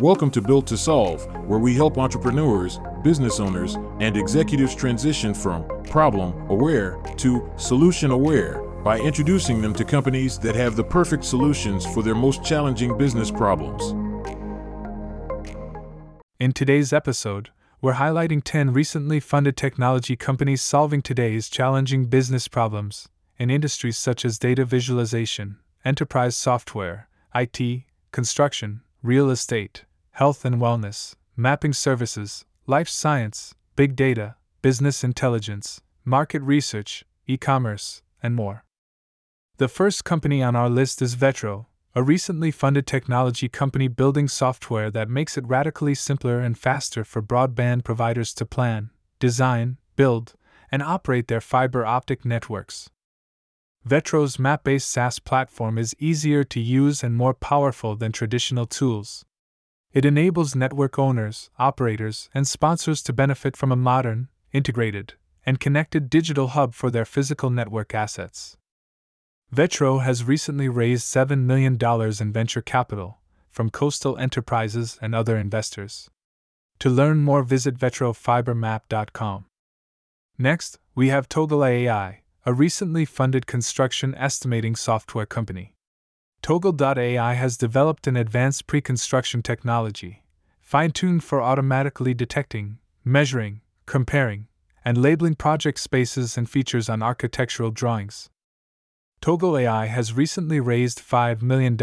Welcome to Build to Solve, where we help entrepreneurs, business owners, and executives transition from problem aware to solution aware by introducing them to companies that have the perfect solutions for their most challenging business problems. In today's episode, we're highlighting 10 recently funded technology companies solving today's challenging business problems in industries such as data visualization, enterprise software, IT, construction, real estate, health and wellness, mapping services, life science, big data, business intelligence, market research, e commerce, and more. The first company on our list is Vetro, a recently funded technology company building software that makes it radically simpler and faster for broadband providers to plan, design, build, and operate their fiber optic networks. Vetro's map based SaaS platform is easier to use and more powerful than traditional tools. It enables network owners, operators, and sponsors to benefit from a modern, integrated, and connected digital hub for their physical network assets. Vetro has recently raised $7 million in venture capital from Coastal Enterprises and other investors. To learn more, visit vetrofibermap.com. Next, we have Togal AI, a recently funded construction estimating software company. Togal.ai has developed an advanced pre construction technology, fine tuned for automatically detecting, measuring, comparing, and labeling project spaces and features on architectural drawings. Togal AI has recently raised $5 million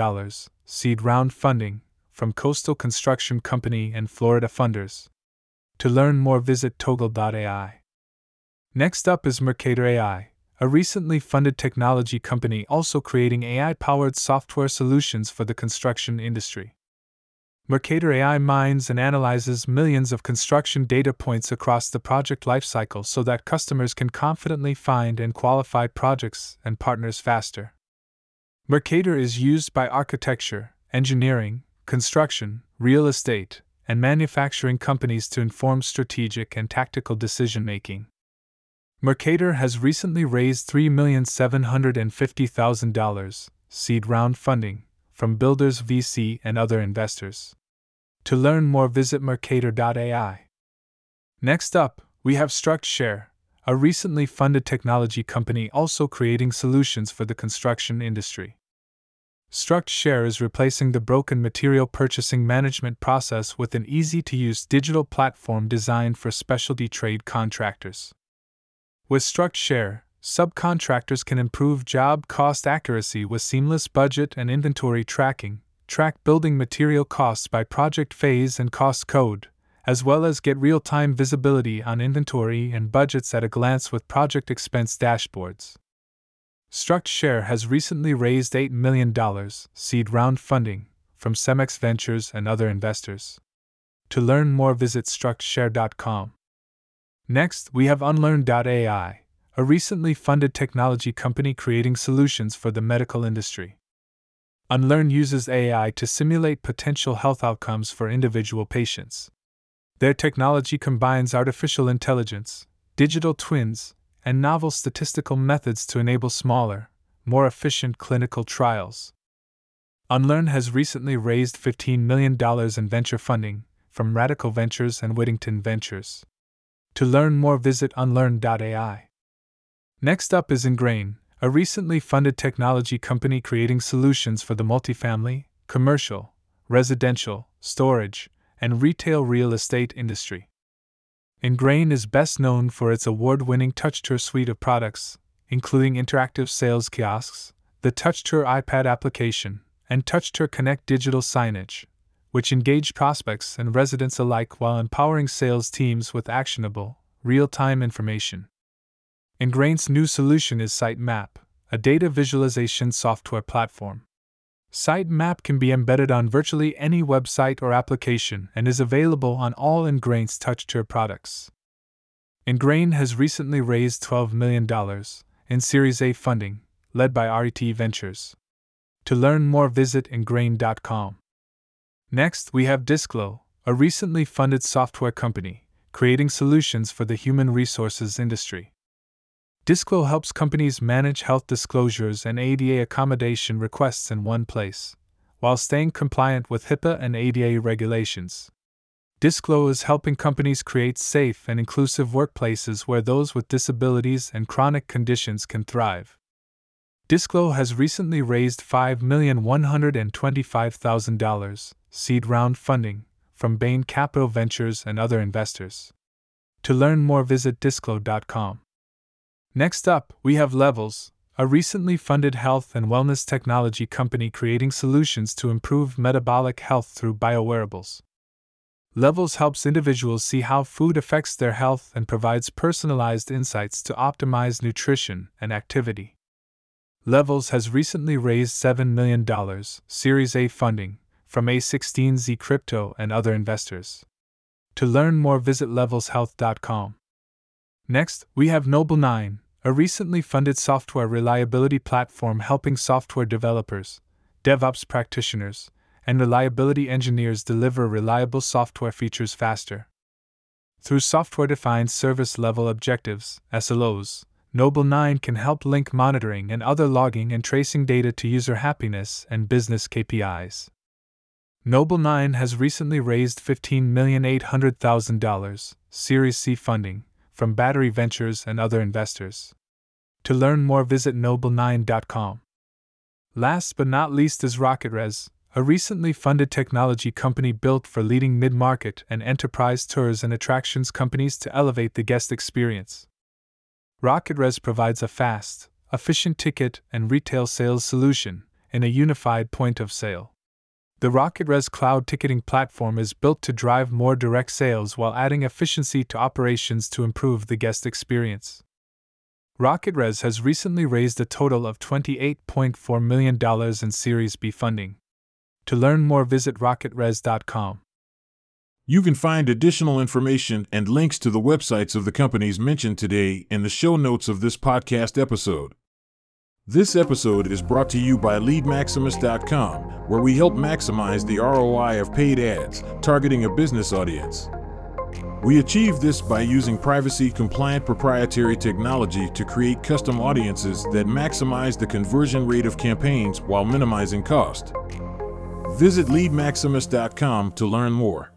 seed round funding from Coastal Construction Company and Florida funders. To learn more, visit togal.ai. Next up is Mercator AI, a recently funded technology company also creating AI powered software solutions for the construction industry. Mercator AI mines and analyzes millions of construction data points across the project lifecycle so that customers can confidently find and qualify projects and partners faster. Mercator is used by architecture, engineering, construction, real estate, and manufacturing companies to inform strategic and tactical decision making. Mercator has recently raised $3,750,000 seed round funding from Builders VC and other investors. To learn more, visit Mercator.ai. Next up, we have StructShare, a recently funded technology company also creating solutions for the construction industry. StructShare is replacing the broken material purchasing management process with an easy to use digital platform designed for specialty trade contractors. With StructShare, subcontractors can improve job cost accuracy with seamless budget and inventory tracking, track building material costs by project phase and cost code, as well as get real time visibility on inventory and budgets at a glance with project expense dashboards. StructShare has recently raised $8 million seed round funding from Cemex Ventures and other investors. To learn more, visit structshare.com. Next, we have Unlearn.ai, a recently funded technology company creating solutions for the medical industry. Unlearn uses AI to simulate potential health outcomes for individual patients. Their technology combines artificial intelligence, digital twins, and novel statistical methods to enable smaller, more efficient clinical trials. Unlearn has recently raised $15 million in venture funding from Radical Ventures and Wittington Ventures. To learn more, visit unlearn.ai. Next up is Engrain, a recently funded technology company creating solutions for the multifamily, commercial, residential, storage, and retail real estate industry. Engrain is best known for its award winning TouchTour suite of products, including interactive sales kiosks, the TouchTour iPad application, and TouchTour Connect digital signage, which engage prospects and residents alike while empowering sales teams with actionable, real time information. Engrain's new solution is SightMap, a data visualization software platform. SightMap can be embedded on virtually any website or application and is available on all Engrain's TouchTour products. Engrain has recently raised $12 million in Series A funding, led by RET Ventures. To learn more, visit engrain.com. Next, we have Disclo, a recently funded software company, creating solutions for the human resources industry. Disclo helps companies manage health disclosures and ADA accommodation requests in one place, while staying compliant with HIPAA and ADA regulations. Disclo is helping companies create safe and inclusive workplaces where those with disabilities and chronic conditions can thrive. Disclo has recently raised $5,125,000 seed round funding from Bain Capital Ventures and other investors. To learn more, visit disclo.com. Next up, we have Levels, a recently funded health and wellness technology company creating solutions to improve metabolic health through biowearables. Levels helps individuals see how food affects their health and provides personalized insights to optimize nutrition and activity. Levels has recently raised $7 million Series A funding from A16Z Crypto and other investors. To learn more, visit levelshealth.com. Next, we have Nobl9, a recently funded software reliability platform helping software developers, DevOps practitioners, and reliability engineers deliver reliable software features faster. Through software defined service level objectives, SLOs, Nobl9 can help link monitoring and other logging and tracing data to user happiness and business KPIs. Nobl9 has recently raised $15,800,000 Series C funding from Battery Ventures and other investors. To learn more, visit nobl9.com. Last but not least is RocketRez, a recently funded technology company built for leading mid market and enterprise tours and attractions companies to elevate the guest experience. RocketRez provides a fast, efficient ticket and retail sales solution in a unified point of sale. The RocketRez cloud ticketing platform is built to drive more direct sales while adding efficiency to operations to improve the guest experience. RocketRez has recently raised a total of $28.4 million in Series B funding. To learn more, visit rocketrez.com. You can find additional information and links to the websites of the companies mentioned today in the show notes of this podcast episode. This episode is brought to you by LeadMaximus.com, where we help maximize the ROI of paid ads targeting a business audience. We achieve this by using privacy compliant proprietary technology to create custom audiences that maximize the conversion rate of campaigns while minimizing cost. Visit leadmaximus.com to learn more.